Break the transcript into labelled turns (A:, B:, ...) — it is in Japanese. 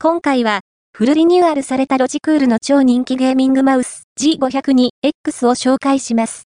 A: 今回は、フルリニューアルされたロジクールの超人気ゲーミングマウス G500 に X を紹介します。